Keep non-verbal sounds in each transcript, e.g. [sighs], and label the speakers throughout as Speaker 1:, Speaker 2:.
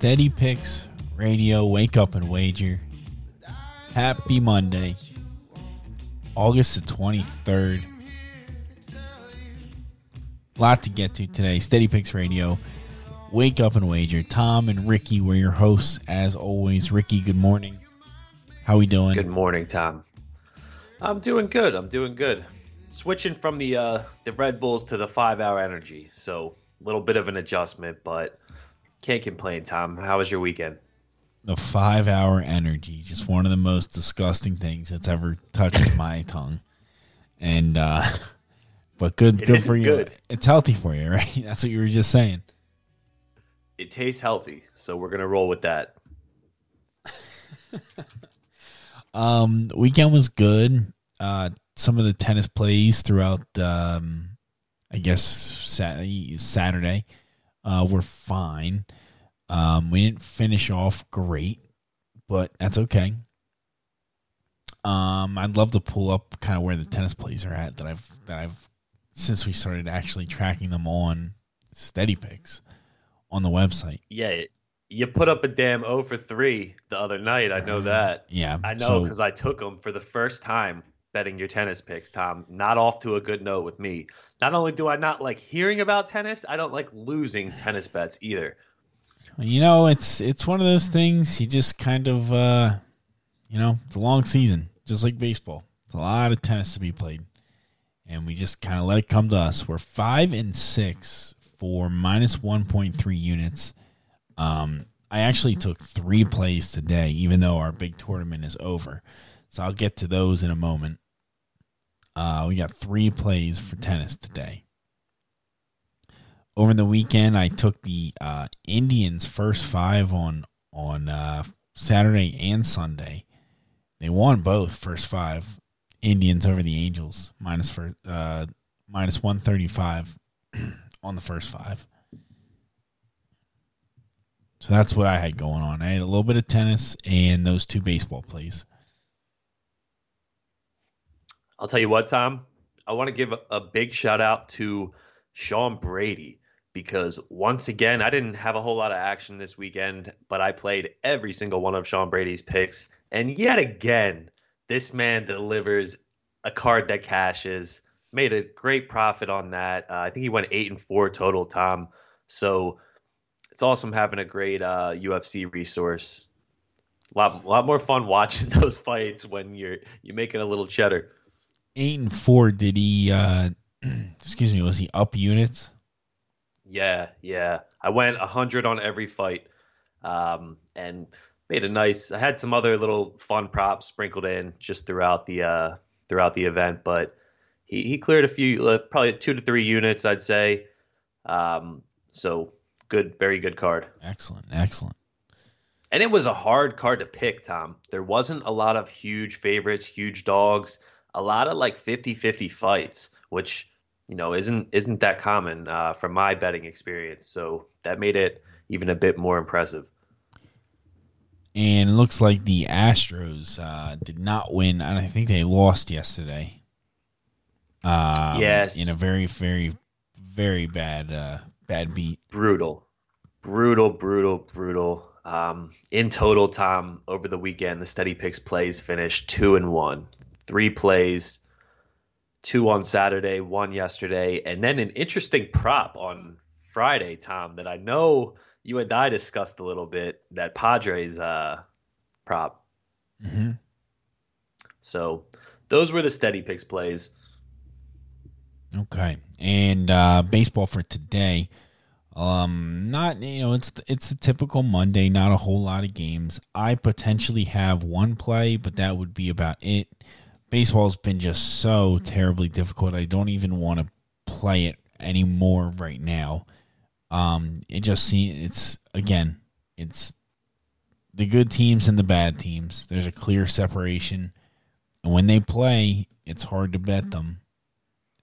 Speaker 1: Steady Picks Radio. Wake up and wager. Happy Monday, August the 23rd. A lot to get to today. Steady Picks Radio. Wake up and wager. Tom and Ricky were your hosts as always. Ricky, good morning. How we doing?
Speaker 2: Good morning, Tom. I'm doing good. I'm doing good. Switching from the uh, the Red Bulls to the five hour energy, so a little bit of an adjustment, but can't complain, Tom. How was your weekend?
Speaker 1: The five hour energy, just one of the most disgusting things that's ever touched [laughs] my tongue. And uh [laughs] but good
Speaker 2: It
Speaker 1: good for you.
Speaker 2: good.
Speaker 1: It's healthy for you, [laughs] right? That's what you were just saying.
Speaker 2: It tastes healthy, so we're gonna roll with that.
Speaker 1: Um weekend was good. Uh some of the tennis plays throughout um I guess Sat- Saturday uh were fine. Um we didn't finish off great, but that's okay. Um I'd love to pull up kind of where the tennis plays are at that I've that I've since we started actually tracking them on Steady Picks on the website.
Speaker 2: Yeah, you put up a damn O for 3 the other night. I know that.
Speaker 1: Yeah.
Speaker 2: I know
Speaker 1: so-
Speaker 2: because I took them for the first time betting your tennis picks, Tom. Not off to a good note with me. Not only do I not like hearing about tennis, I don't like losing tennis bets either.
Speaker 1: You know, it's it's one of those things you just kind of uh you know, it's a long season, just like baseball. It's a lot of tennis to be played. And we just kind of let it come to us. We're 5 and 6 for minus 1.3 units. Um I actually took 3 plays today even though our big tournament is over. So I'll get to those in a moment. Uh we got 3 plays for tennis today over the weekend I took the uh, Indians first five on on uh, Saturday and Sunday. They won both first five. Indians over the Angels minus for uh, minus one thirty five [clears throat] on the first five. So that's what I had going on. I had a little bit of tennis and those two baseball plays.
Speaker 2: I'll tell you what, Tom. I want to give a, a big shout out to Sean Brady because once again, I didn't have a whole lot of action this weekend, but I played every single one of Sean Brady's picks. And yet again, this man delivers a card that cashes. Made a great profit on that. Uh, I think he went eight and four total, Tom. So it's awesome having a great uh, UFC resource. A lot, lot more fun [laughs] watching those fights when you're you're making a little cheddar.
Speaker 1: Eight and four. Did he? Uh, [clears throat] excuse me. Was he up units?
Speaker 2: Yeah, yeah. I went 100 on every fight um, and made a nice I had some other little fun props sprinkled in just throughout the uh, throughout the event, but he, he cleared a few uh, probably 2 to 3 units I'd say. Um, so good very good card.
Speaker 1: Excellent, excellent.
Speaker 2: And it was a hard card to pick, Tom. There wasn't a lot of huge favorites, huge dogs, a lot of like 50-50 fights, which you know isn't isn't that common uh, from my betting experience. So that made it even a bit more impressive.
Speaker 1: And it looks like the Astros uh, did not win, and I think they lost yesterday. Um,
Speaker 2: Yes.
Speaker 1: in a very, very, very bad, uh, bad beat.
Speaker 2: Brutal, brutal, brutal, brutal. Um, in total, Tom, over the weekend, the Steady Picks plays finished two and one, three plays, two on Saturday, one yesterday, and then an interesting prop on Friday, Tom, that I know you and I discussed a little bit. That Padres uh, prop.
Speaker 1: Mm-hmm.
Speaker 2: So those were the steady picks plays.
Speaker 1: Okay, and uh, baseball for today. Um, not you know it's it's a typical Monday. Not a whole lot of games. I potentially have one play, but that would be about it. Baseball's been just so terribly difficult. I don't even want to play it anymore right now. Um, it just seems it's again, it's the good teams and the bad teams. There's a clear separation, and when they play, it's hard to bet them.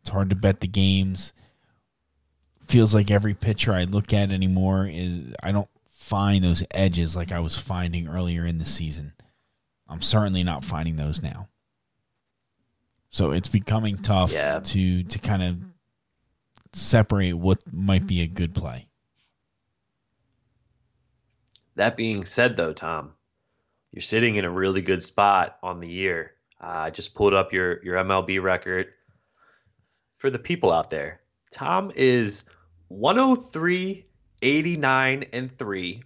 Speaker 1: It's hard to bet the games. Feels like every pitcher I look at anymore is I don't find those edges like I was finding earlier in the season. I'm certainly not finding those now. So it's becoming tough
Speaker 2: Yeah.
Speaker 1: to to kind of separate what might be a good play.
Speaker 2: That being said, though, Tom, you're sitting in a really good spot on the year. Uh, I just pulled up your your MLB record for the people out there. Tom is 103, 89, and 3.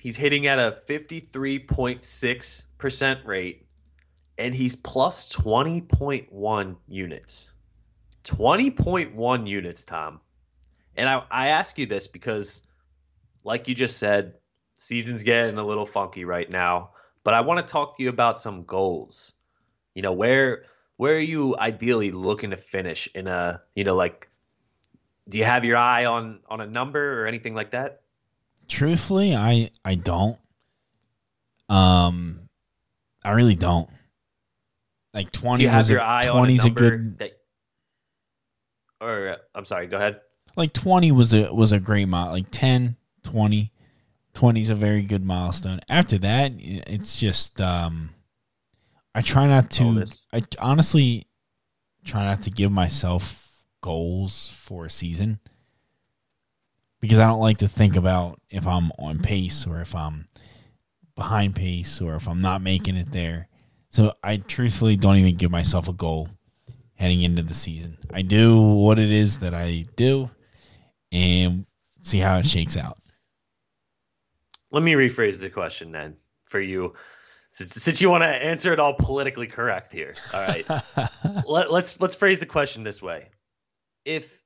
Speaker 2: He's hitting at a 53.6% rate, and he's plus 20.1 units. 20.1 units, Tom. And I, I ask you this because, like you just said, season's getting a little funky right now. But I want to talk to you about some goals. You know, where where are you ideally looking to finish in a you know like do you have your eye on on a number or anything like that?
Speaker 1: Truthfully, I I don't. Um, I really don't. Like
Speaker 2: Do
Speaker 1: twenty
Speaker 2: you have
Speaker 1: was
Speaker 2: your
Speaker 1: a,
Speaker 2: eye on a
Speaker 1: a good
Speaker 2: that or uh, I'm sorry, go ahead.
Speaker 1: like 20 was a was a great mile like 10 20 20 is a very good milestone. After that it's just um i try not to i honestly try not to give myself goals for a season. Because i don't like to think about if i'm on pace or if i'm behind pace or if i'm not making it there so i truthfully don't even give myself a goal heading into the season i do what it is that i do and see how it shakes out.
Speaker 2: Let me rephrase the question then for you. Since, since you want to answer it all politically correct here. All right. [laughs] Let, let's let's phrase the question this way. If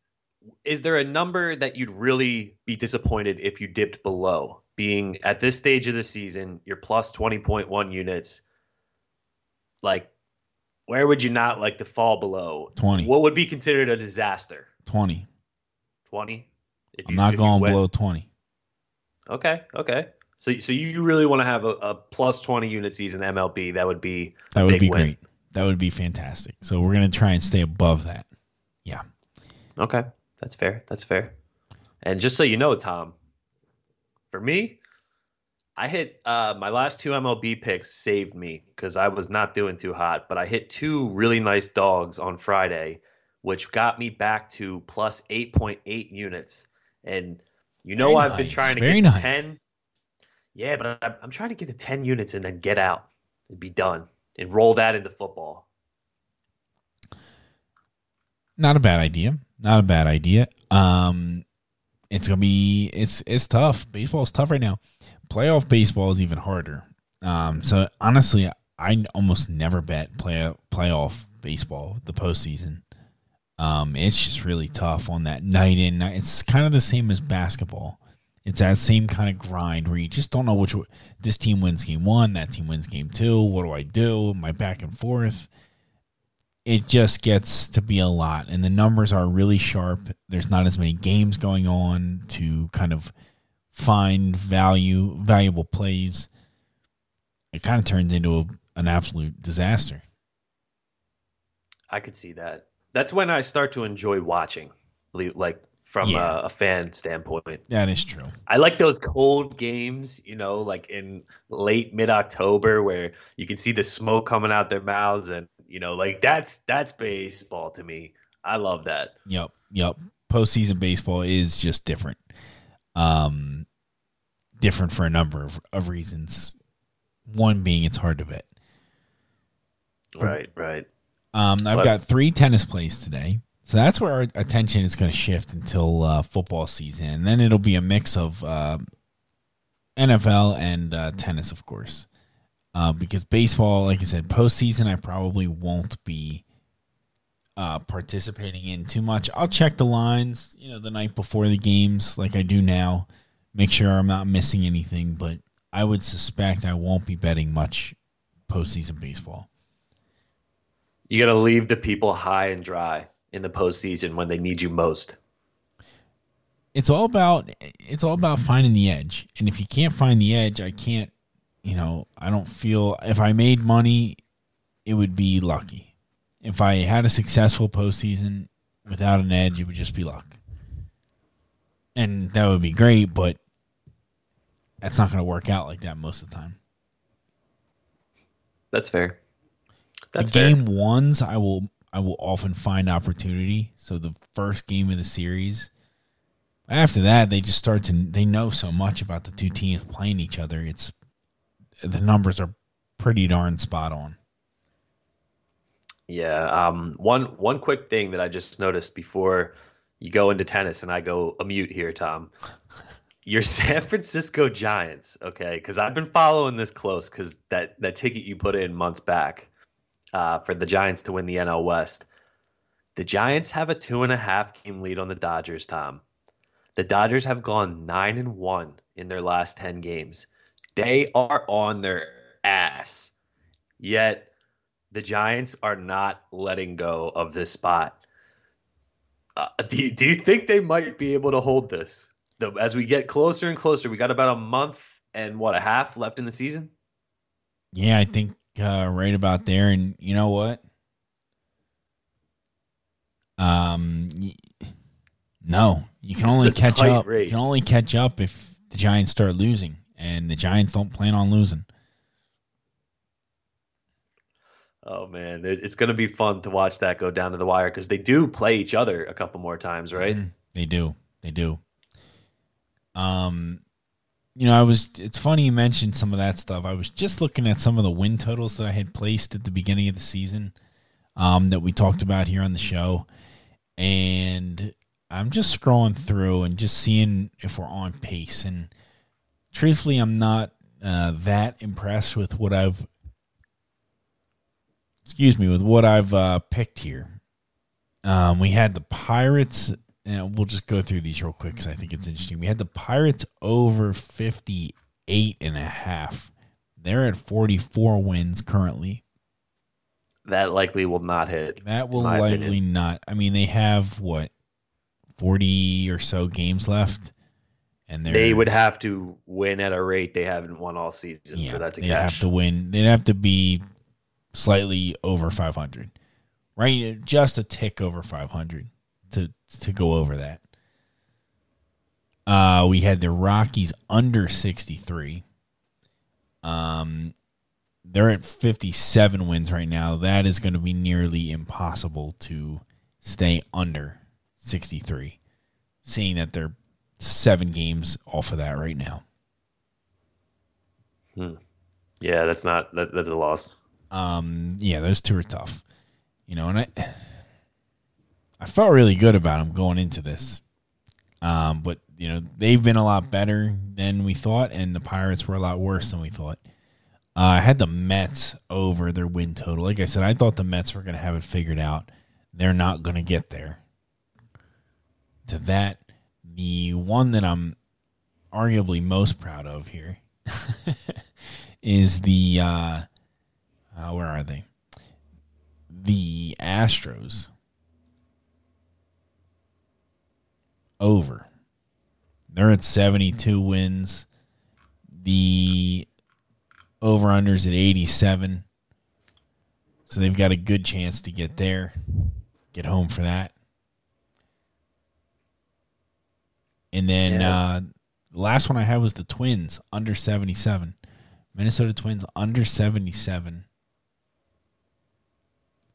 Speaker 2: is there a number that you'd really be disappointed if you dipped below? Being at this stage of the season, you're plus 20.1 units. Like where would you not like to fall below?
Speaker 1: 20.
Speaker 2: What would be considered a disaster?
Speaker 1: 20.
Speaker 2: 20? If
Speaker 1: I'm not going below 20.
Speaker 2: Okay, okay. So, so you really want to have a, a plus twenty unit season MLB? That would be
Speaker 1: That would be
Speaker 2: win.
Speaker 1: great. That would be fantastic. So we're going to try and stay above that. Yeah.
Speaker 2: Okay, that's fair. That's fair. And just so you know, Tom, for me, I hit uh, my last two MLB picks saved me because I was not doing too hot, but I hit two really nice dogs on Friday, which got me back to plus eight point eight units. And you know,
Speaker 1: Very
Speaker 2: I've been trying to
Speaker 1: Very
Speaker 2: get to ten. Yeah, but I'm, I'm trying to get to ten units and then get out and be done and roll that into football.
Speaker 1: Not a bad idea. Not a bad idea. Um it's going to be it's it's tough. Baseball is tough right now. Playoff baseball is even harder. Um so honestly, I almost never bet play playoff baseball the postseason. Um, it's just really tough on that night in. Night. It's kind of the same as basketball. It's that same kind of grind where you just don't know which this team wins game one, that team wins game two. What do I do? I back and forth? It just gets to be a lot, and the numbers are really sharp. There's not as many games going on to kind of find value, valuable plays. It kind of turns into a, an absolute disaster.
Speaker 2: I could see that. That's when I start to enjoy watching, like from
Speaker 1: Yeah.
Speaker 2: a, a fan standpoint.
Speaker 1: That is true.
Speaker 2: I like those cold games, you know, like in late mid October where you can see the smoke coming out their mouths and you know, like that's that's baseball to me. I love that.
Speaker 1: Yep, yep. Postseason baseball is just different. Um, different for a number of, of reasons. One being it's hard to bet.
Speaker 2: Right, right.
Speaker 1: Um, I've
Speaker 2: But-
Speaker 1: got three tennis plays today, so that's where our attention is going to shift until uh, football season, and then it'll be a mix of uh, NFL and uh, tennis, of course. Uh, because baseball, like I said, postseason, I probably won't be uh, participating in too much. I'll check the lines, you know, the night before the games, like I do now, make sure I'm not missing anything. But I would suspect I won't be betting much postseason baseball.
Speaker 2: You got to leave the people high and dry in the postseason when they need you most.
Speaker 1: It's all about it's all about finding the edge, and if you can't find the edge, I can't. You know, I don't feel if I made money, it would be lucky. If I had a successful postseason without an edge, it would just be luck, and that would be great. But that's not going to work out like that most of the time.
Speaker 2: That's fair.
Speaker 1: That's the game fair. ones, I will I will often find opportunity. So the first game of the series, after that, they just start to they know so much about the two teams playing each other. It's the numbers are pretty darn spot on.
Speaker 2: Yeah. Um. One one quick thing that I just noticed before you go into tennis, and I go a mute here, Tom. Your [laughs] San Francisco Giants, okay? Because I've been following this close because that that ticket you put in months back uh, for the Giants to win the NL West. The Giants have a two and a half game lead on the Dodgers, Tom. The Dodgers have gone nine and one in their last ten games. They are on their ass. Yet the Giants are not letting go of this spot. Uh, [laughs] do, you, do you think they might be able to hold this? The, as we get closer and closer, we got about a month and what a half left in the season.
Speaker 1: Yeah, I think uh, right about there. And you know what? Um, no, you can only catch up. Race. You can only catch up if the Giants start losing, and the Giants don't plan on losing.
Speaker 2: Oh man, it's going to be fun to watch that go down to the wire because they do play each other a couple more times, right? Mm,
Speaker 1: they do. They do. Um, you know, I was. It's funny you mentioned some of that stuff. I was just looking at some of the win totals that I had placed at the beginning of the season, um, that we talked about here on the show, and I'm just scrolling through and just seeing if we're on pace. And truthfully, I'm not uh, that impressed with what I've. Excuse me, with what I've uh, picked here. Um, we had the Pirates and we'll just go through these real quick because I think it's interesting. We had the Pirates over 58 and a half. They're at 44 wins currently.
Speaker 2: That likely will not hit.
Speaker 1: That will likely opinion. not. I mean, they have what 40 or so games left,
Speaker 2: and they would have to win at a rate they haven't won all season yeah, for that to
Speaker 1: they'd have to win. They'd have to be slightly over 500, right? Just a tick over 500 to to go over that. Uh, we had the Rockies under 63. Um, they're at 57 wins right now. That is going to be nearly impossible to stay under 63, seeing that they're seven games off of that right now.
Speaker 2: Hmm. Yeah, that's not that, that's a loss.
Speaker 1: Um, yeah, those two are tough. You know, and I I felt really good about them going into this. Um, but you know they've been a lot better than we thought, and the Pirates were a lot worse than we thought. Uh, I had the Mets over their win total. Like I said, I thought the Mets were going to have it figured out. They're not going to get there. To that, the one that I'm arguably most proud of here [laughs] is the uh, uh, where are they? The Astros over. They're at 72 wins. The over unders at 87. So they've got a good chance to get there, get home for that. And then yeah. uh, the last one I had was the Twins under 77. Minnesota Twins under 77.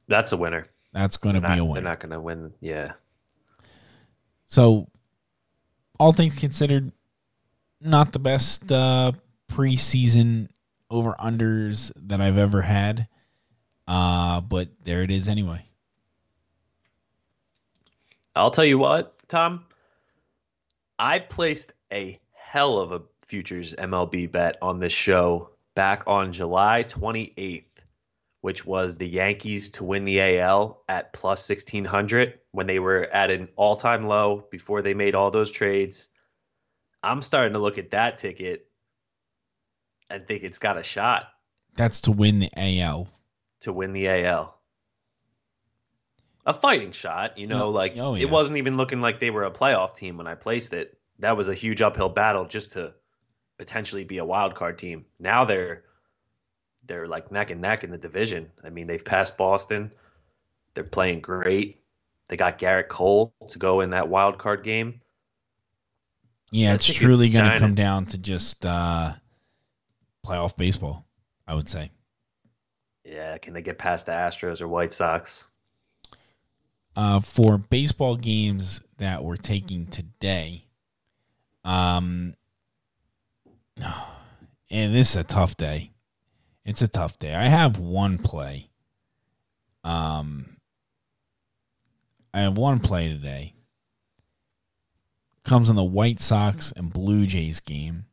Speaker 2: That's a winner.
Speaker 1: That's going to be
Speaker 2: not,
Speaker 1: a winner.
Speaker 2: They're not going to win. Yeah.
Speaker 1: So all things considered, not the best uh, preseason over unders that I've ever had. Uh, but there it is anyway.
Speaker 2: I'll tell you what, Tom. I placed a hell of a futures MLB bet on this show back on July 28th, which was the Yankees to win the AL at plus 1600 when they were at an all time low before they made all those trades. I'm starting to look at that ticket and think it's got a shot
Speaker 1: That's to win the AL.
Speaker 2: to win the AL. A fighting shot, you know,
Speaker 1: Oh,
Speaker 2: like
Speaker 1: oh, yeah.
Speaker 2: it wasn't even looking like they were a playoff team when I placed it. That was a huge uphill battle just to potentially be a wild card team. Now they're they're like neck and neck in the division. I mean, they've passed Boston. They're playing great. They got Gerrit Cole to go in that wild card game.
Speaker 1: Yeah,
Speaker 2: I
Speaker 1: it's truly going to come down to just uh, playoff baseball, I would say.
Speaker 2: Yeah, can they get past the Astros or White Sox?
Speaker 1: Uh, for baseball games that we're taking today, um, [sighs] and this is a tough day. It's a tough day. I have one play. Um, I have one play today. Comes in the White Sox and Blue Jays game.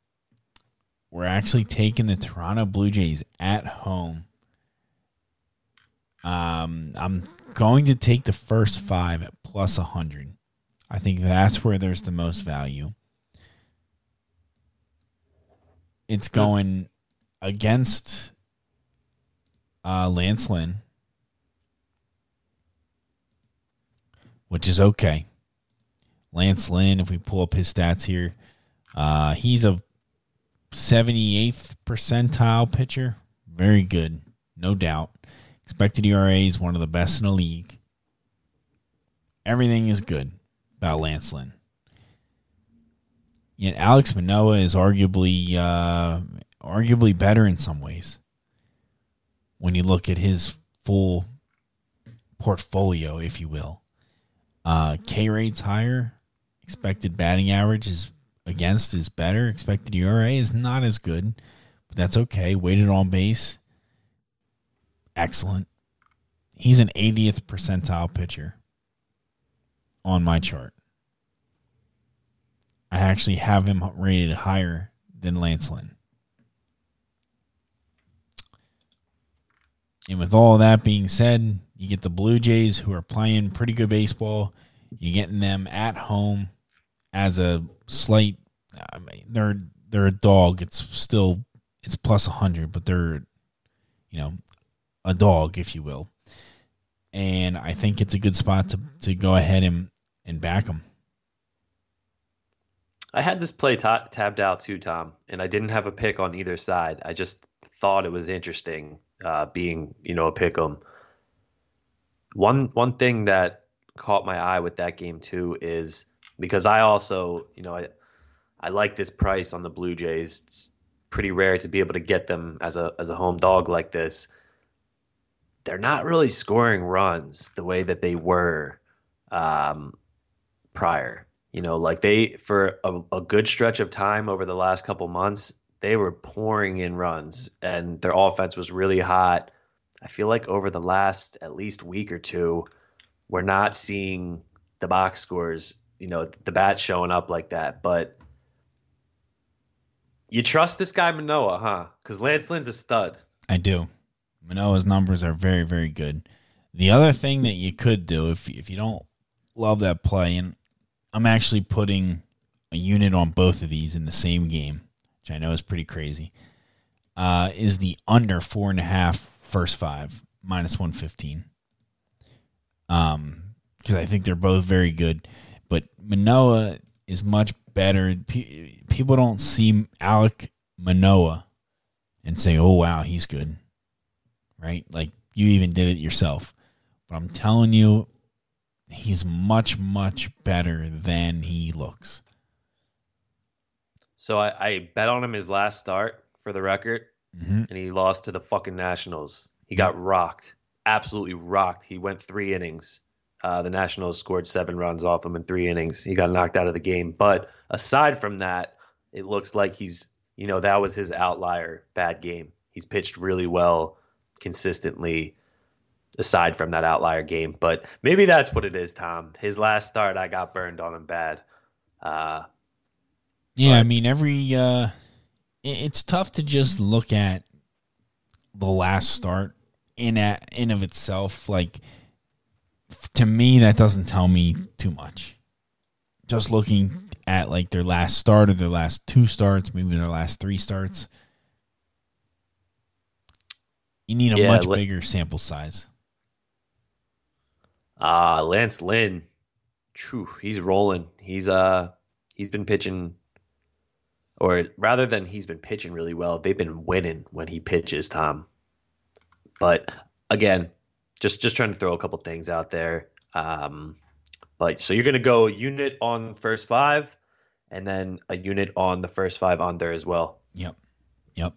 Speaker 1: We're actually taking the Toronto Blue Jays at home. Um, I'm going to take the first five at plus 100. I think that's where there's the most value. It's going against uh, Lance Lynn, which is okay. Lance Lynn, if we pull up his stats here, uh, he's a 78th percentile pitcher. Very good, no doubt. Expected ERA is one of the best in the league. Everything is good about Lance Lynn. Yet Alex Manoah is arguably uh, arguably better in some ways. When you look at his full portfolio, if you will, uh, K rate's higher. Expected batting average is against is better. Expected ERA is not as good, but that's okay. Weighted on base, excellent. He's an 80th percentile pitcher on my chart. I actually have him rated higher than Lance Lynn. And with all that being said, you get the Blue Jays who are playing pretty good baseball. You're getting them at home as a slight. I mean, they're they're a dog. It's still it's plus hundred, but they're you know a dog, if you will. And I think it's a good spot to to go ahead and and back them.
Speaker 2: I had this play ta- tabbed out too, Tom, and I didn't have a pick on either side. I just thought it was interesting, uh, being you know a pick 'em. One one thing that caught my eye with that game too is because I also you know I I like this price on the Blue Jays. It's pretty rare to be able to get them as a as a home dog like this. They're not really scoring runs the way that they were um, prior. You know, like they for a, a good stretch of time over the last couple months, they were pouring in runs and their offense was really hot. I feel like over the last at least week or two, we're not seeing the box scores, you know, the bat showing up like that. But you trust this guy Manoah, huh? Because Lance Lynn's a stud.
Speaker 1: I do. Manoah's numbers are very, very good. The other thing that you could do if if you don't love that play, and I'm actually putting a unit on both of these in the same game, which I know is pretty crazy, uh, is the under four and a half first five minus one fifteen. Um, because I think they're both very good, but Manoah is much better. Pe- people don't see Alek Manoah and say, "Oh wow, he's good," right? Like you even did it yourself. But I'm telling you, he's much much better than he looks.
Speaker 2: So I, I bet on him his last start for the record,
Speaker 1: hmm
Speaker 2: and he lost to the fucking Nationals. He got rocked, absolutely rocked. He went three innings. Uh, the Nationals scored seven runs off him in three innings. He got knocked out of the game. But aside from that, it looks like he's, you know, that was his outlier bad game. He's pitched really well consistently aside from that outlier game. But maybe that's what it is, Tom. His last start, I got burned on him bad. Uh,
Speaker 1: Yeah, I mean every uh, it's tough to just look at the last start in at, in of itself like to me that doesn't tell me too much. Just looking at like their last start or their last two starts, maybe their last three starts. You need a
Speaker 2: Yeah,
Speaker 1: much bigger sample size.
Speaker 2: Uh Lance Lynn, phew, he's rolling. He's uh he's been pitching or rather than he's been pitching really well, they've been winning when he pitches, Tom. But again, just just trying to throw a couple things out there. Um but so you're gonna go unit on first five and then a unit on the first five under as well.
Speaker 1: Yep. Yep.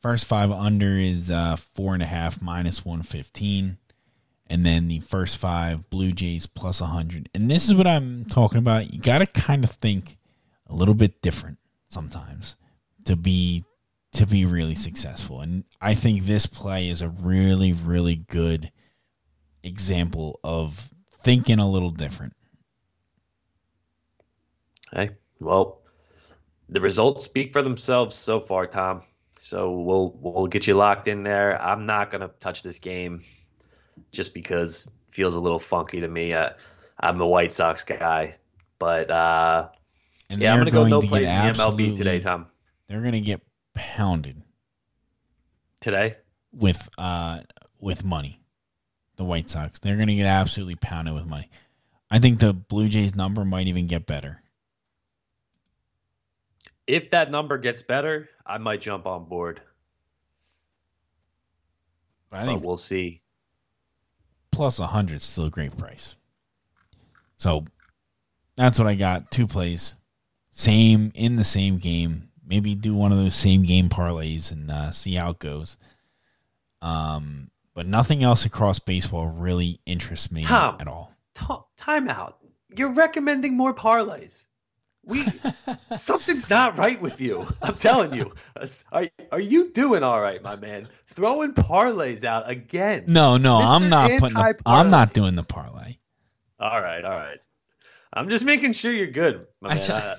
Speaker 1: First five under is uh four and a half minus one fifteen. And then the first five Blue Jays plus hundred. And this is what I'm talking about. You gotta kind of think a little bit different sometimes to be to be really successful. And I think this play is a really, really good example of thinking a little different.
Speaker 2: Hey, well, the results speak for themselves so far, Tom. So we'll we'll get you locked in there. I'm not gonna touch this game just because it feels a little funky to me. Uh, I'm a White Sox guy, but uh,
Speaker 1: And
Speaker 2: yeah, I'm gonna go no
Speaker 1: to
Speaker 2: plays in the MLB today, Tom.
Speaker 1: They're gonna get pounded.
Speaker 2: Today,
Speaker 1: with uh with money. The White Sox. They're gonna get absolutely pounded with money. I think the Blue Jays number might even get better.
Speaker 2: if that number gets better, I might jump on board.
Speaker 1: But I
Speaker 2: But
Speaker 1: think
Speaker 2: we'll see.
Speaker 1: plus a hundred is still a great price. So that's what I got. Two plays. Same in the same game. Maybe do one of those same game parlays and uh, see how it goes. Um, but nothing else across baseball really interests me
Speaker 2: Tom.
Speaker 1: at all.
Speaker 2: T- time out. You're recommending more parlays. We [laughs] something's not right with you. I'm telling you. Are, are you doing all right, my man? Throwing parlays out again.
Speaker 1: No, no, I'm
Speaker 2: Mr.
Speaker 1: not putting. The, I'm not doing the parlay.
Speaker 2: All right, all right. I'm just making sure you're good, my man. Uh,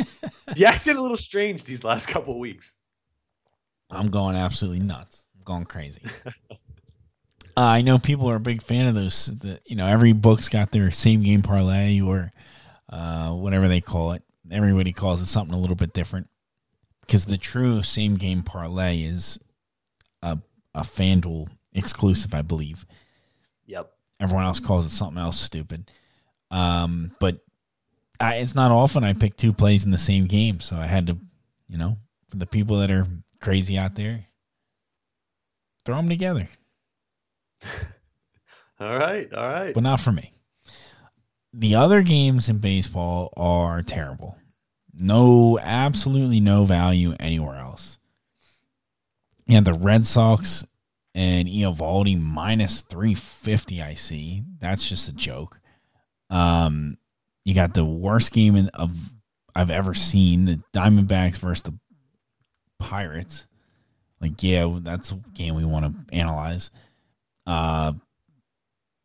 Speaker 2: [laughs] you acted a little strange these last couple weeks.
Speaker 1: I'm going absolutely nuts. I'm going crazy. uh, I know people are a big fan of those. The, you know, every book's got their same game parlay or uh, whatever they call it. Everybody calls it something a little bit different because the true same game parlay is a a FanDuel exclusive, I believe.
Speaker 2: Yep.
Speaker 1: Everyone else calls it something else stupid. Um, but I, it's not often I pick two plays in the same game, so I had to, you know, for the people that are crazy out there, throw them together, [laughs]
Speaker 2: All right, all right.
Speaker 1: but not for me. The other games in baseball are terrible. No, absolutely no value anywhere else. Yeah, the Red Sox and Eovaldi minus 350, I see. That's just a joke. Um, you got the worst game in, of I've ever seen, the Diamondbacks versus the Pirates. Like, yeah, that's a game we want to analyze. Uh,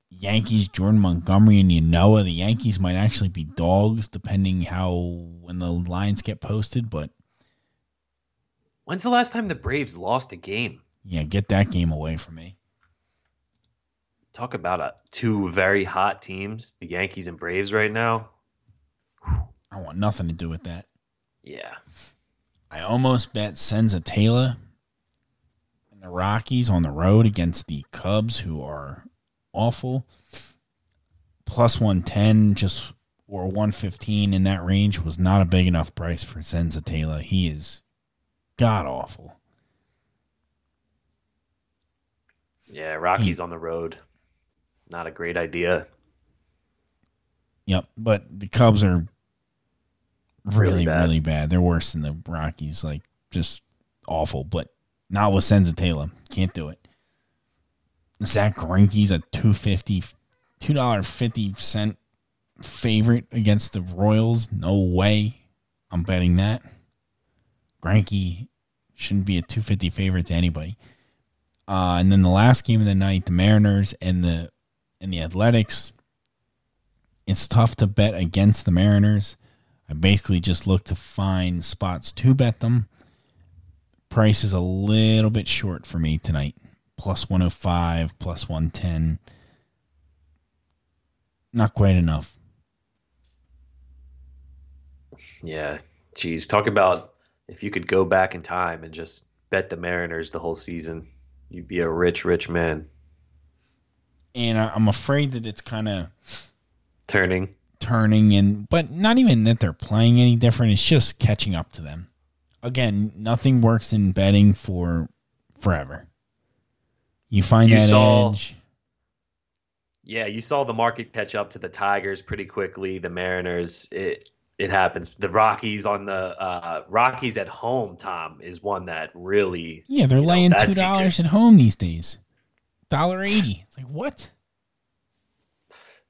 Speaker 1: Yankees, Jordan Montgomery, and you Ynoa. The Yankees might actually be dogs depending how when the lines get posted, but
Speaker 2: When's the last time the Braves lost a game?
Speaker 1: yeah, get that game away from me.
Speaker 2: Talk about a, two very hot teams, the Yankees and Braves right now.
Speaker 1: I want nothing to do with that.
Speaker 2: Yeah.
Speaker 1: I almost bet Senzatela and the Rockies on the road against the Cubs, who are awful. Plus 110, just or 115 in that range was not a big enough price for Senzatela. He is god awful.
Speaker 2: Yeah, Rockies on the road. Not a great idea.
Speaker 1: Yep, but the Cubs are really,
Speaker 2: Really
Speaker 1: really
Speaker 2: bad.
Speaker 1: bad. They're worse than the Rockies, like just awful. But not with Senzatela, can't do it. Zack Greinke's a two fifty, two dollar fifty cent favorite against the Royals. No way, I'm betting that. Greinke shouldn't be a two fifty favorite to anybody. Uh, and then the last game of the night, the Mariners and the and the Athletics. It's tough to bet against the Mariners. I basically just look to find spots to bet them. price is a little bit short for me tonight. Plus 105, plus 110. Not quite enough.
Speaker 2: Yeah, geez, talk about if you could go back in time and just bet the Mariners the whole season, you'd be a rich, rich man.
Speaker 1: And I'm afraid that it's kind of
Speaker 2: turning,
Speaker 1: turning, and but not even that they're playing any different. It's just catching up to them. Again, nothing works in betting for forever. You find you that saw, edge.
Speaker 2: Yeah, you saw the market catch up to the Tigers pretty quickly. The Mariners, it it happens. The Rockies on the uh, Rockies at home, Tom, is one that really.
Speaker 1: Yeah, they're laying know, two dollars at home these days. Dollar eighty. It's like what?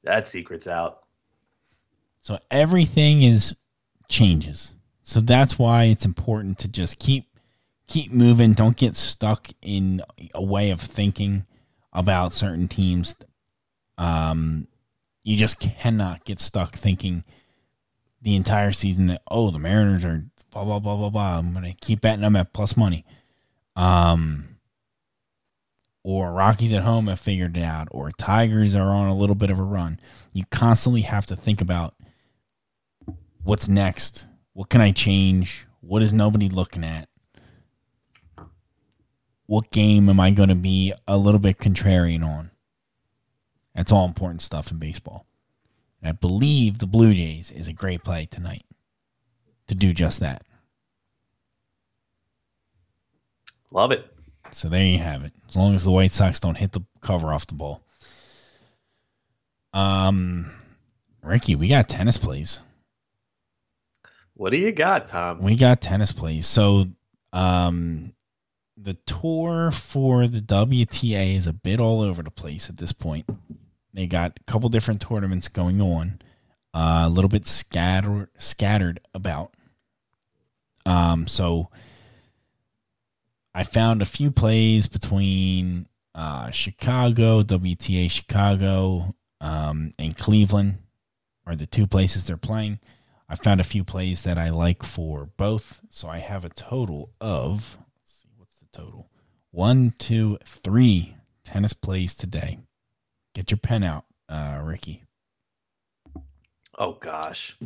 Speaker 2: That secret's out.
Speaker 1: So everything is changes. So that's why it's important to just keep keep moving. Don't get stuck in a way of thinking about certain teams. Um, you just cannot get stuck thinking the entire season that oh the Mariners are blah blah blah blah blah. I'm gonna keep betting them at plus money. Um or Rockies at home have figured it out, or Tigers are on a little bit of a run. You constantly have to think about what's next. What can I change? What is nobody looking at? What game am I going to be a little bit contrarian on? That's all important stuff in baseball. And I believe the Blue Jays is a great play tonight to do just that.
Speaker 2: Love it.
Speaker 1: So there you have it. As long as the White Sox don't hit the cover off the ball. Um, Ricky, we got tennis plays.
Speaker 2: What do you got, Tom?
Speaker 1: We got tennis plays. So, um, the tour for the WTA is a bit all over the place at this point. They got a couple different tournaments going on, uh, a little bit scattered scattered about. Um, so I found a few plays between uh, Chicago, WTA Chicago, um, and Cleveland are the two places they're playing. I found a few plays that I like for both. So I have a total of, let's see, what's the total? One, two, three tennis plays today. Get your pen out, uh, Ricky.
Speaker 2: Oh gosh.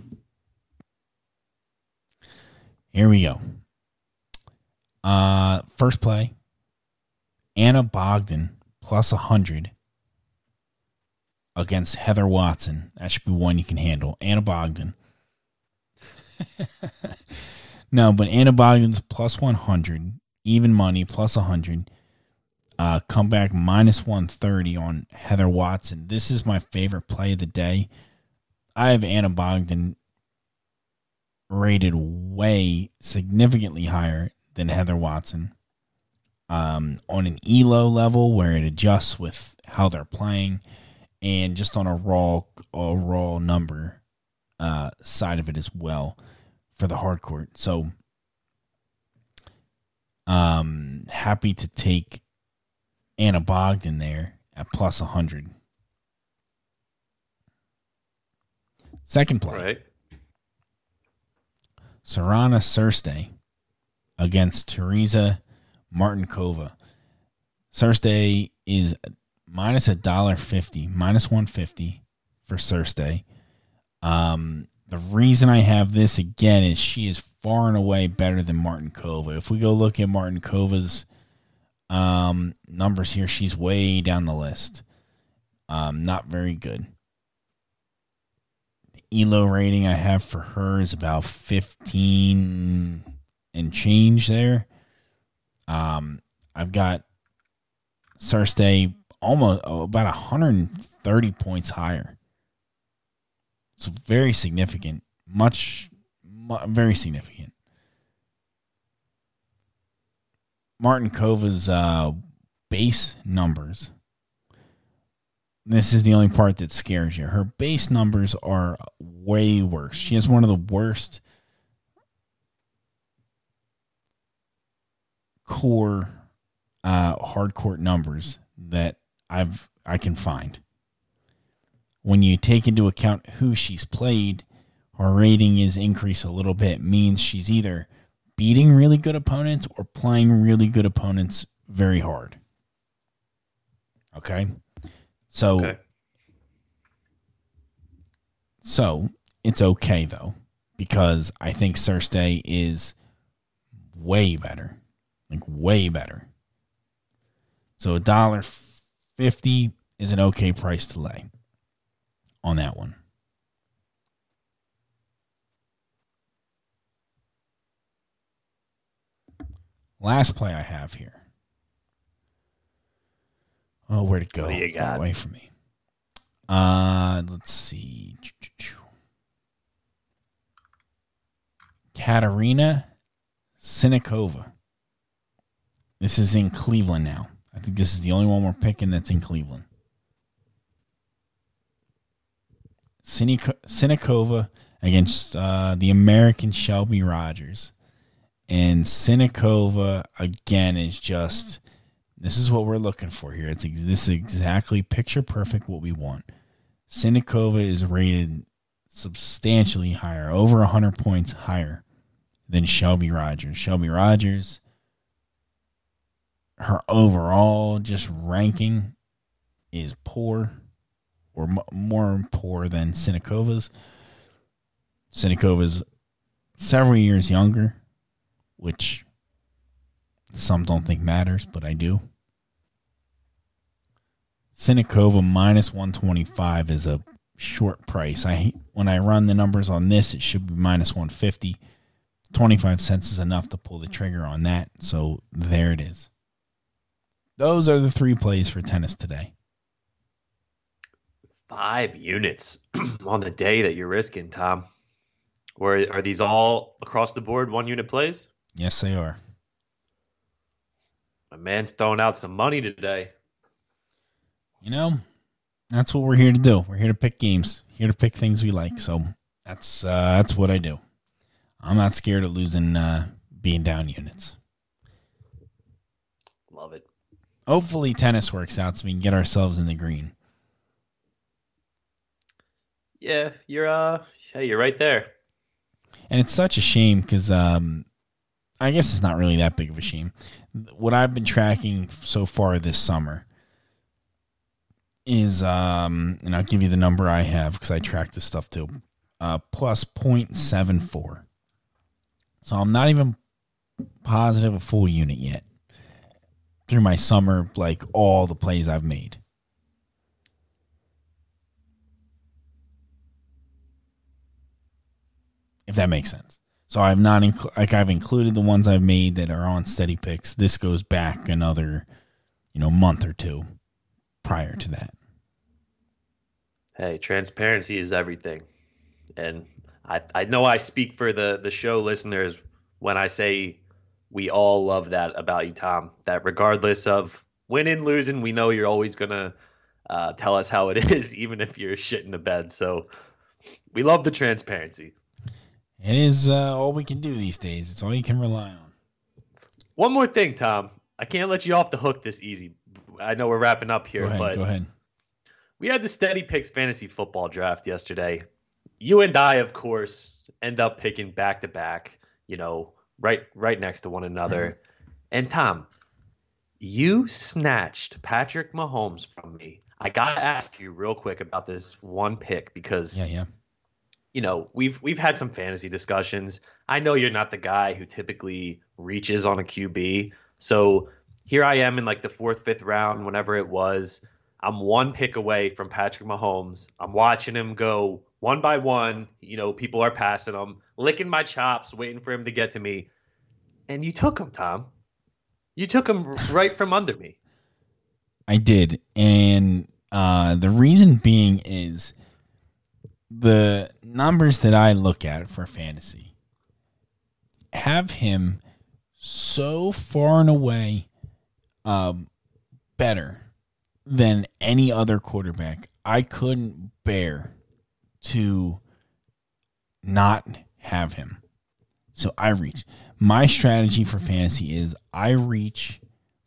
Speaker 1: Here we go. Uh, first play, Ana Bogdan plus 100 against Heather Watson. That should be one you can handle. Ana Bogdan. [laughs] no, but Ana Bogdan's plus 100, even money, plus 100. Uh, comeback minus 130 on Heather Watson. This is my favorite play of the day. I have Ana Bogdan rated way significantly higher than Heather Watson. Um, on an ELO level where it adjusts with how they're playing, and just on a raw a raw number uh, side of it as well for the hard court. So, um, happy to take Ana Bogdan there at plus 100. Second play. Right. Sorana Cirstea against Tereza Martincova. Cirstea is minus a dollar fifty, minus one fifty for Cirstea. Um, the reason I have this again is she is far and away better than Martincova. If we go look at Martincova's um, numbers here, she's way down the list. Um, not very good. The ELO rating I have for her is about 15 and change there. Um, I've got Cirstea almost oh, about 130 points higher. It's very significant, much, very significant. Martincova's uh, base numbers. This is the only part that scares you. Her base numbers are way worse. She has one of the worst core uh, hard court numbers that I've I can find. When you take into account who she's played, her rating is increased a little bit. Means she's either beating really good opponents or playing really good opponents very hard. Okay. So okay. So it's okay though, because I think Cirstea is way better. Like way better. So a dollar fifty is an okay price to lay on that one. Last play I have here. Oh, where'd it go?
Speaker 2: What do you got?
Speaker 1: away from me. Uh, let's see. Katerina Siniakova. This is in Cleveland now. I think this is the only one we're picking that's in Cleveland. Siniakova against uh, the American Shelby Rogers. And Siniakova, again, is just this is what we're looking for here. It's this is exactly picture perfect what we want. Siniakova is rated substantially higher, over 100 points higher than Shelby Rogers. Shelby Rogers, her overall just ranking is poor or m- more poor than Siniakova's. Siniakova's several years younger, which some don't think matters, but I do. Siniakova minus 125 is a short price. I when I run the numbers on this, it should be minus 150. 25 cents is enough to pull the trigger on that. So there it is. Those are the three plays for tennis today.
Speaker 2: Five units [clears throat] on the day that you're risking, Tom. Where are these all across the board one unit plays?
Speaker 1: Yes, they are.
Speaker 2: My man's throwing out some money today.
Speaker 1: You know, that's what we're here to do. We're here to pick games, here to pick things we like. So that's uh, that's what I do. I'm not scared of losing uh, being down units.
Speaker 2: Love it.
Speaker 1: Hopefully, tennis works out so we can get ourselves in the green.
Speaker 2: Yeah, you're uh, hey, you're right there.
Speaker 1: And it's such a shame because um, I guess it's not really that big of a shame. What I've been tracking so far this summer is, um, and I'll give you the number I have because I track this stuff too, uh, plus 0.74. So I'm not even positive a full unit yet through my summer, like all the plays I've made. If that makes sense. So I've not inc- like I've included the ones I've made that are on steady picks. This goes back another, you know, month or two prior to that.
Speaker 2: Hey, transparency is everything. And I, I know I speak for the, the show listeners when I say we all love that about you, Tom. That regardless of winning, losing, we know you're always going to uh, tell us how it [laughs] is, even if you're shit in the bed. So we love the transparency.
Speaker 1: It is uh, all we can do these days. It's all you can rely on.
Speaker 2: One more thing, Tom. I can't let you off the hook this easy. I know we're wrapping up here,
Speaker 1: ahead,
Speaker 2: but
Speaker 1: go ahead.
Speaker 2: We had the Steady Picks fantasy football draft yesterday. You and I, of course, end up picking back to back. You know, right right next to one another. [laughs] and Tom, you snatched Patrick Mahomes from me. I gotta ask you real quick about this one pick because
Speaker 1: yeah, yeah.
Speaker 2: You know, we've we've had some fantasy discussions. I know you're not the guy who typically reaches on a QB. So here I am in like the fourth, fifth round, whenever it was. I'm one pick away from Patrick Mahomes. I'm watching him go one by one. You know, people are passing him, licking my chops, waiting for him to get to me. And you took him, Tom. You took him right from under me.
Speaker 1: I did. And uh, the reason being is the numbers that I look at for fantasy have him so far and away um, better than any other quarterback. I couldn't bear to not have him. So I reach. My strategy for fantasy is I reach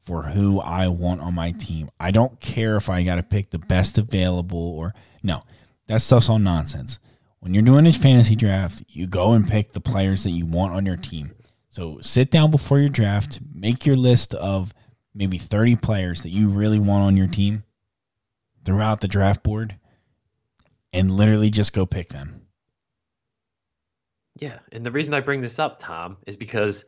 Speaker 1: for who I want on my team. I don't care if I got to pick the best available or no. That stuff's all nonsense. When you're doing a fantasy draft, you go and pick the players that you want on your team. So sit down before your draft, make your list of maybe 30 players that you really want on your team throughout the draft board and literally just go pick them.
Speaker 2: Yeah, and the reason I bring this up, Tom, is because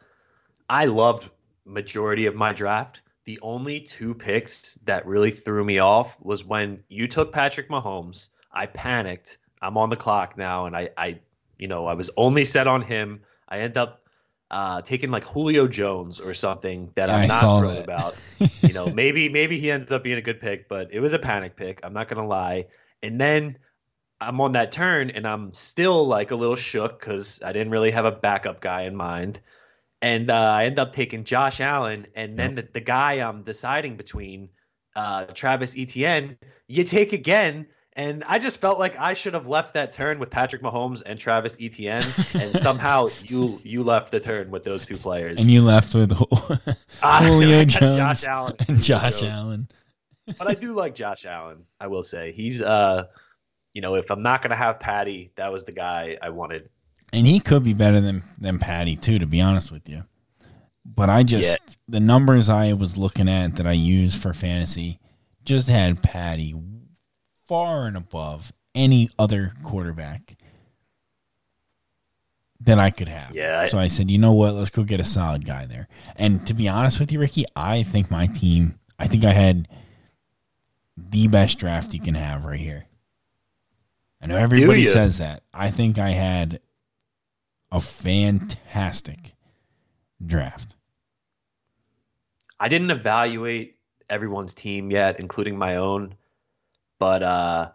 Speaker 2: I loved majority of my draft. The only two picks that really threw me off was when you took Patrick Mahomes. I panicked. I'm on the clock now, and I, I you know, I was only set on him. I end up uh, taking like Julio Jones or something that I'm
Speaker 1: I
Speaker 2: not
Speaker 1: saw
Speaker 2: thrilled
Speaker 1: that.
Speaker 2: about. [laughs] you know, maybe maybe he ends up being a good pick, but it was a panic pick. I'm not gonna lie. And then I'm on that turn, and I'm still like a little shook because I didn't really have a backup guy in mind. And uh, I end up taking Josh Allen, and then the, the guy I'm deciding between, uh, Travis Etienne, you take again. And I just felt like I should have left that turn with Patrick Mahomes and Travis Etienne, [laughs] and somehow you you left the turn with those two players.
Speaker 1: And you left with [laughs] Julio Jones
Speaker 2: Josh Allen,
Speaker 1: and Josh
Speaker 2: Jones.
Speaker 1: Allen.
Speaker 2: but I do like Josh Allen. I will say he's uh, you know, if I'm not gonna have Patty, that was the guy I wanted.
Speaker 1: And he could be better than than Patty too, to be honest with you. But I just the numbers I was looking at that I use for fantasy just had Patty far and above any other quarterback that I could have.
Speaker 2: Yeah, I-
Speaker 1: so I said, you know what? Let's go get a solid guy there. And to be honest with you, Ricky, I think my team. I think I had the best draft you can have right here. I know everybody says that. I think I had a fantastic draft.
Speaker 2: I didn't evaluate everyone's team yet, including my own. But uh,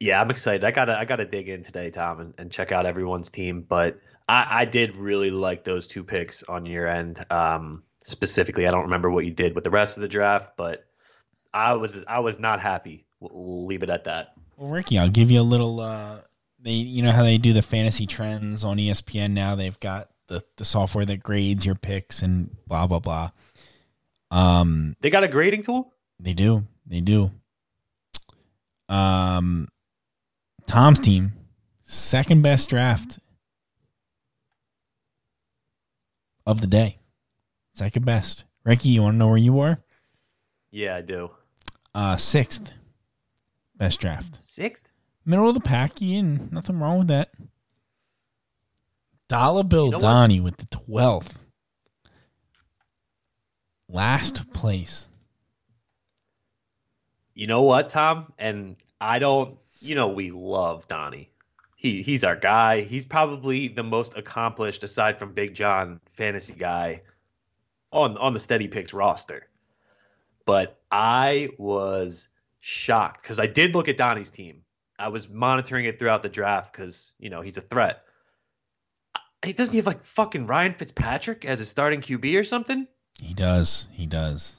Speaker 2: yeah, I'm excited. I gotta I gotta dig in today, Tom, and, and check out everyone's team. But I, I did really like those two picks on your end. Um, specifically, I don't remember what you did with the rest of the draft, but I was I was not happy. We'll, we'll leave it at that.
Speaker 1: Well, Ricky, I'll give you a little. Uh, they, you know how they do the fantasy trends on ESPN now. They've got the the software that grades your picks and blah blah blah. Um,
Speaker 2: They got a grading tool.
Speaker 1: they do, they do. Um, Tom's team, second best draft of the day, second best. Ricky, you want to know where you were?
Speaker 2: Yeah, I do.
Speaker 1: Uh, sixth best draft.
Speaker 2: Sixth.
Speaker 1: middle of the pack, Ian. Nothing wrong with that. Dollar Bill
Speaker 2: You know what?
Speaker 1: With the twelfth. Last place.
Speaker 2: You know what, Tom? And I don't. You know, we love Donnie. He he's our guy. He's probably the most accomplished, aside from Big John, fantasy guy on on the Steady Picks roster. But I was shocked because I did look at Donnie's team. I was monitoring it throughout the draft because you know he's a threat. He doesn't he have like fucking Ryan Fitzpatrick as a starting QB or something?
Speaker 1: He does. He does.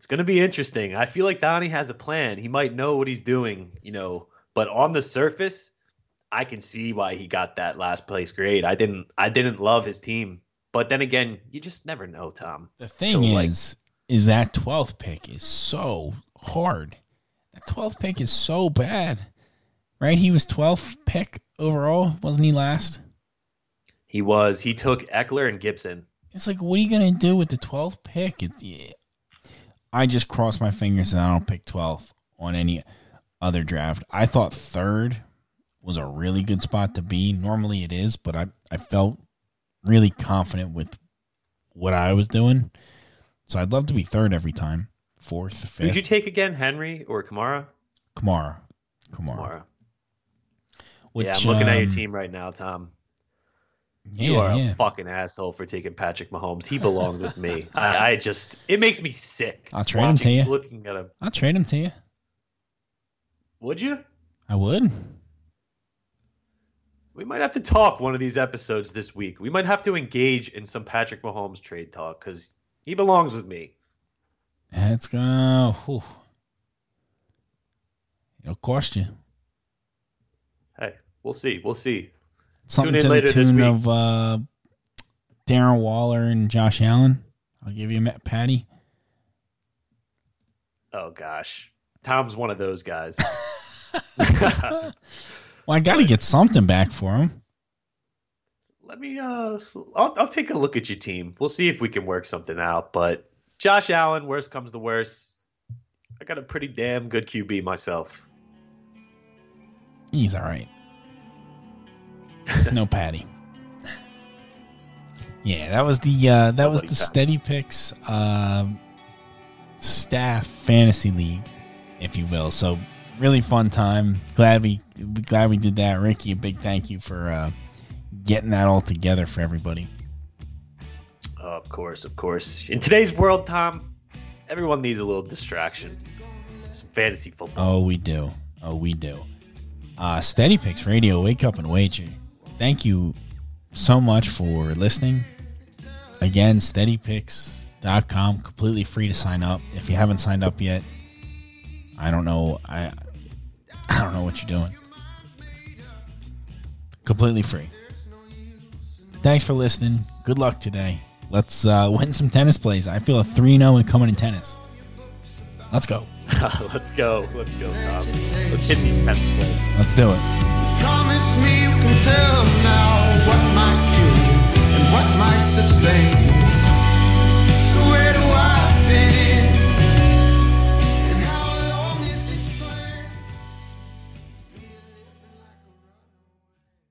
Speaker 2: It's going to be interesting. I feel like Donnie has a plan. He might know what he's doing, you know, but on the surface, I can see why he got that last place grade. I didn't I didn't love his team. But then again, you just never know, Tom.
Speaker 1: The thing
Speaker 2: So, like-
Speaker 1: is, is that twelfth pick is so hard. That twelfth pick is so bad. Right? He was twelfth pick overall, wasn't he last?
Speaker 2: He was he took Ekeler and Gibson.
Speaker 1: It's like, what are you gonna do with the twelfth pick? It, yeah. I just cross my fingers and I don't pick twelfth on any other draft. I thought third was a really good spot to be. Normally it is, but I, I felt really confident with what I was doing. So I'd love to be third every time. Fourth, fifth.
Speaker 2: Who'd you take again, Henry or Kamara?
Speaker 1: Kamara. Kamara.
Speaker 2: Kamara.
Speaker 1: Which,
Speaker 2: yeah, I'm looking at your
Speaker 1: um,
Speaker 2: team right now, Tom.
Speaker 1: Yeah,
Speaker 2: you are
Speaker 1: yeah.
Speaker 2: a fucking asshole for taking Patrick Mahomes. He belonged with me. [laughs] I, I just it makes me sick.
Speaker 1: I'll trade him to you.
Speaker 2: Looking at him.
Speaker 1: I'll trade him to you.
Speaker 2: Would you?
Speaker 1: I would.
Speaker 2: We might have to talk one of these episodes this week. We might have to engage in some Patrick Mahomes trade talk because he belongs with me.
Speaker 1: Let's go. Whew. It'll cost you.
Speaker 2: Hey, we'll see. We'll see.
Speaker 1: Something
Speaker 2: in
Speaker 1: to the
Speaker 2: later this
Speaker 1: tune
Speaker 2: week.
Speaker 1: of uh, Darren Waller and Josh Allen. I'll give you Matt Patty.
Speaker 2: Oh gosh, Tom's one of those guys. [laughs] [laughs]
Speaker 1: Well, I got to get something back for him.
Speaker 2: let me uh I'll, I'll take a look at your team. We'll see if we can work something out. But Josh Allen, worst comes to worst. I got a pretty damn good QB myself.
Speaker 1: He's all right. [laughs] No Patty. Yeah, that was the uh, that was the steady picks um, staff fantasy league, if you will. So really fun time. Glad we glad we did that. Ricky, a big thank you for uh, getting that all together for everybody.
Speaker 2: of course, of course. In today's world, Tom, everyone needs a little distraction. Some fantasy football.
Speaker 1: Oh, we do. Oh, we do. Uh, Steady Picks Radio, wake up and wager. Thank you so much for listening. Again, steadypicks.com, completely free to sign up. If you haven't signed up yet, I don't know. I I don't know what you're doing. Completely free. Thanks for listening. Good luck today. Let's uh, win some tennis plays. I feel a 3 0 and coming in tennis. Let's go. [laughs]
Speaker 2: Let's go. Let's go, Tom. Let's hit these tennis plays.
Speaker 1: Let's do it
Speaker 3: tell now what might kill you and what might sustain you.